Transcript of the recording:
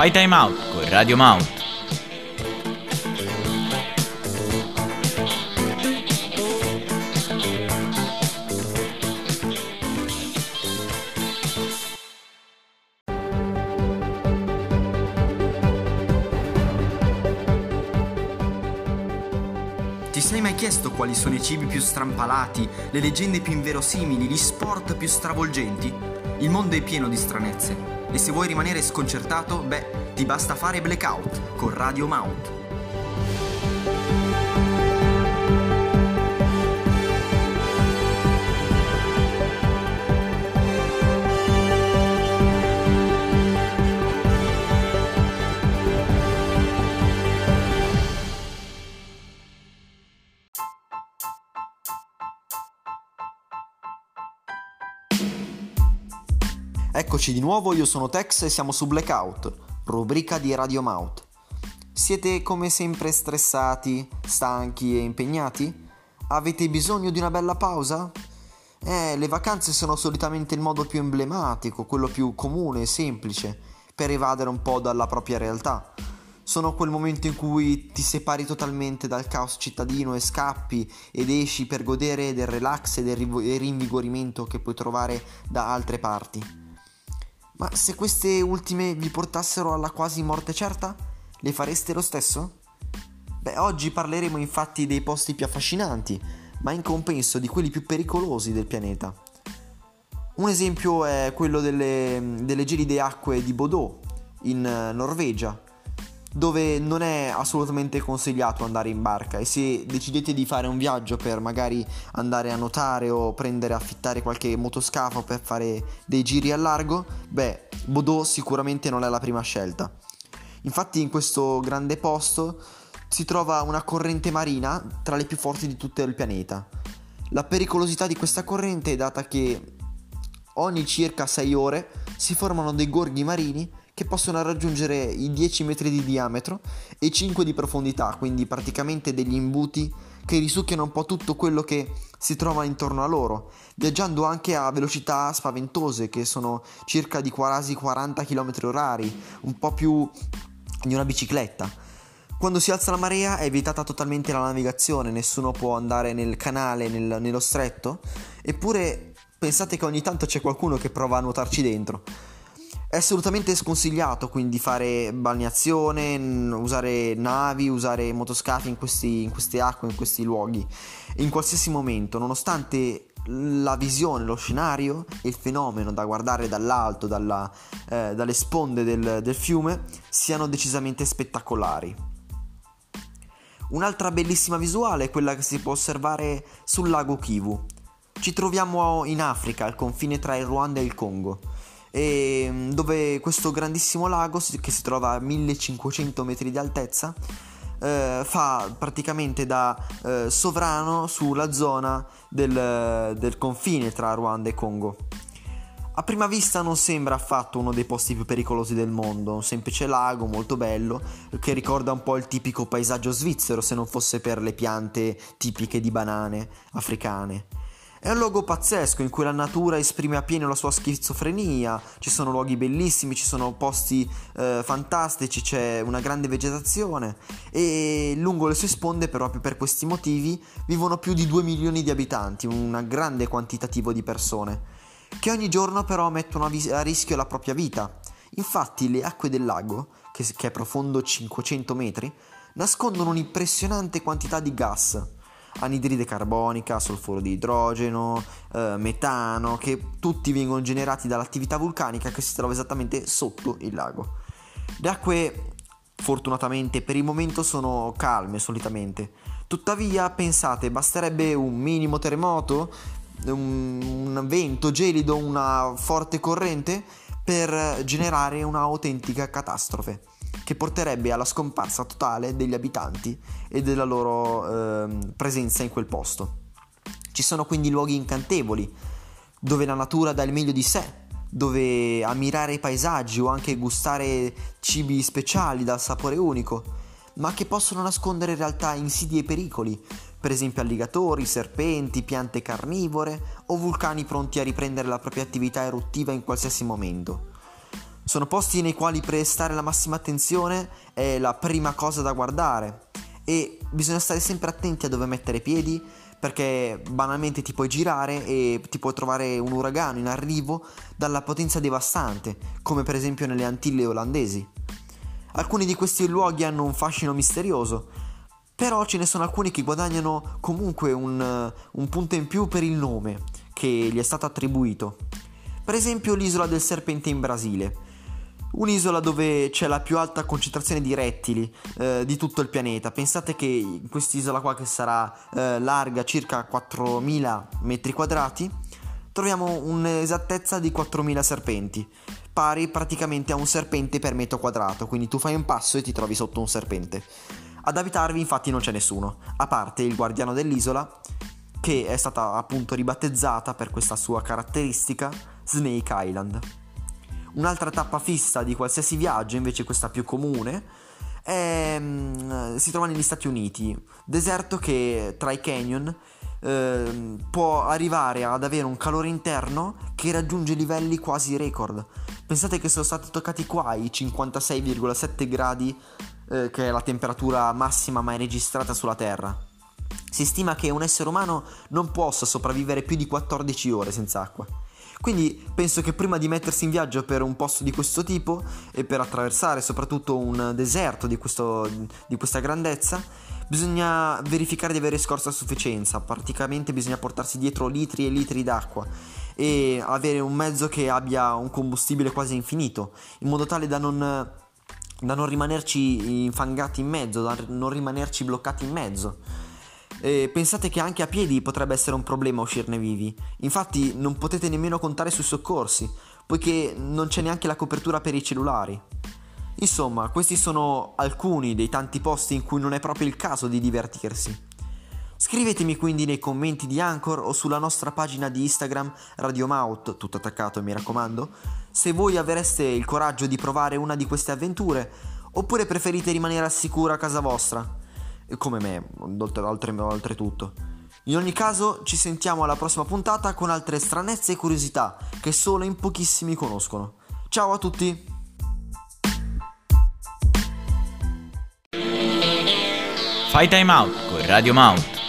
Fai Time Out con Radio Mount. Ti sei mai chiesto quali sono i cibi più strampalati, le leggende più inverosimili, gli sport più stravolgenti? Il mondo è pieno di stranezze e se vuoi rimanere sconcertato, beh, ti basta fare blackout con Radio Mount. Eccoci di nuovo, io sono Tex e siamo su Blackout, rubrica di Radio Mouth. Siete come sempre stressati, stanchi e impegnati? Avete bisogno di una bella pausa? Eh, le vacanze sono solitamente il modo più emblematico, quello più comune e semplice per evadere un po' dalla propria realtà. Sono quel momento in cui ti separi totalmente dal caos cittadino e scappi ed esci per godere del relax e del rinvigorimento che puoi trovare da altre parti. Ma se queste ultime vi portassero alla quasi morte certa, le fareste lo stesso? Beh, oggi parleremo infatti dei posti più affascinanti, ma in compenso di quelli più pericolosi del pianeta. Un esempio è quello delle, delle gelide acque di Bodø, in Norvegia, dove non è assolutamente consigliato andare in barca e se decidete di fare un viaggio per magari andare a nuotare o prendere affittare qualche motoscafo per fare dei giri al largo, beh, Bodò sicuramente non è la prima scelta. Infatti in questo grande posto si trova una corrente marina tra le più forti di tutto il pianeta. La pericolosità di questa corrente è data che ogni circa 6 ore si formano dei gorghi marini che possono raggiungere i 10 metri di diametro e 5 di profondità, quindi praticamente degli imbuti che risucchiano un po' tutto quello che si trova intorno a loro, viaggiando anche a velocità spaventose che sono circa di quasi 40 km orari, un po' più di una bicicletta. Quando si alza la marea è vietata totalmente la navigazione, nessuno può andare nel canale, nel, nello stretto, eppure pensate che ogni tanto c'è qualcuno che prova a nuotarci dentro. È assolutamente sconsigliato quindi fare balneazione, usare navi, usare motoscafi in, questi, in queste acque, in questi luoghi, in qualsiasi momento, nonostante la visione, lo scenario e il fenomeno da guardare dall'alto, dalla, eh, dalle sponde del, del fiume, siano decisamente spettacolari. Un'altra bellissima visuale è quella che si può osservare sul lago Kivu. Ci troviamo in Africa, al confine tra il Ruanda e il Congo dove questo grandissimo lago che si trova a 1500 metri di altezza eh, fa praticamente da eh, sovrano sulla zona del, del confine tra Ruanda e Congo. A prima vista non sembra affatto uno dei posti più pericolosi del mondo, un semplice lago molto bello che ricorda un po' il tipico paesaggio svizzero se non fosse per le piante tipiche di banane africane. È un luogo pazzesco in cui la natura esprime appieno la sua schizofrenia, ci sono luoghi bellissimi, ci sono posti eh, fantastici, c'è una grande vegetazione. E lungo le sue sponde proprio per questi motivi vivono più di 2 milioni di abitanti, un grande quantitativo di persone, che ogni giorno però mettono a, rischio la propria vita. Infatti le acque del lago, che, che è profondo 500 metri, nascondono un'impressionante quantità di gas anidride carbonica, solfuro di idrogeno, eh, metano, che tutti vengono generati dall'attività vulcanica che si trova esattamente sotto il lago. Le acque fortunatamente per il momento sono calme solitamente. Tuttavia, pensate, basterebbe un minimo terremoto, un, un vento gelido, una forte corrente per generare un'autentica catastrofe che porterebbe alla scomparsa totale degli abitanti e della loro eh, presenza in quel posto. Ci sono quindi luoghi incantevoli, dove la natura dà il meglio di sé, dove ammirare i paesaggi o anche gustare cibi speciali dal sapore unico, ma che possono nascondere in realtà insidie e pericoli, per esempio alligatori, serpenti, piante carnivore o vulcani pronti a riprendere la propria attività eruttiva in qualsiasi momento. Sono posti nei quali prestare la massima attenzione è la prima cosa da guardare e bisogna stare sempre attenti a dove mettere piedi perché banalmente ti puoi girare e ti puoi trovare un uragano in arrivo dalla potenza devastante, come per esempio nelle Antille olandesi. Alcuni di questi luoghi hanno un fascino misterioso, però ce ne sono alcuni che guadagnano comunque un, un punto in più per il nome che gli è stato attribuito. Per esempio l'isola del serpente in Brasile Un'isola dove c'è la più alta concentrazione di rettili eh, di tutto il pianeta. Pensate che in quest'isola qua che sarà eh, larga circa 4000 metri quadrati, troviamo un'esattezza di 4000 serpenti, pari praticamente a un serpente per metro quadrato, quindi tu fai un passo e ti trovi sotto un serpente. Ad abitarvi infatti non c'è nessuno, a parte il guardiano dell'isola, che è stata appunto ribattezzata per questa sua caratteristica Snake Island. Un'altra tappa fissa di qualsiasi viaggio, invece questa più comune, è, mm, si trova negli Stati Uniti, deserto che tra i canyon eh, può arrivare ad avere un calore interno che raggiunge livelli quasi record. Pensate che sono stati toccati qua i 56,7 gradi, eh, che è la temperatura massima mai registrata sulla Terra. Si stima che un essere umano non possa sopravvivere più di 14 ore senza acqua. Quindi penso che prima di mettersi in viaggio per un posto di questo tipo e per attraversare soprattutto un deserto di, questo, di questa grandezza, bisogna verificare di avere scorsa a sufficienza, praticamente bisogna portarsi dietro litri e litri d'acqua e avere un mezzo che abbia un combustibile quasi infinito, in modo tale da non, da non rimanerci infangati in mezzo, da non rimanerci bloccati in mezzo. E pensate che anche a piedi potrebbe essere un problema uscirne vivi. Infatti non potete nemmeno contare sui soccorsi, poiché non c'è neanche la copertura per i cellulari. Insomma, questi sono alcuni dei tanti posti in cui non è proprio il caso di divertirsi. Scrivetemi quindi nei commenti di Anchor o sulla nostra pagina di Instagram Radiomaut, tutto attaccato mi raccomando, se voi avreste il coraggio di provare una di queste avventure oppure preferite rimanere al sicuro a casa vostra come me, oltre, oltretutto. In ogni caso, ci sentiamo alla prossima puntata con altre stranezze e curiosità che solo in pochissimi conoscono. Ciao a tutti! Fai time out con Radio Mount.